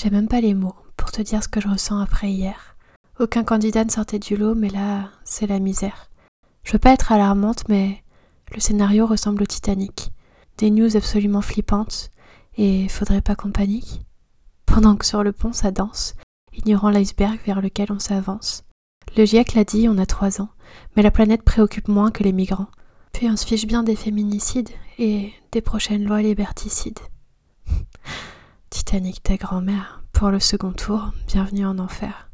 J'ai même pas les mots pour te dire ce que je ressens après hier. Aucun candidat ne sortait du lot, mais là, c'est la misère. Je veux pas être alarmante, mais le scénario ressemble au Titanic. Des news absolument flippantes, et faudrait pas qu'on panique Pendant que sur le pont ça danse, ignorant l'iceberg vers lequel on s'avance. Le GIEC l'a dit, on a trois ans, mais la planète préoccupe moins que les migrants. Puis on se fiche bien des féminicides et des prochaines lois liberticides. Titanic ta grand-mère, pour le second tour, bienvenue en enfer.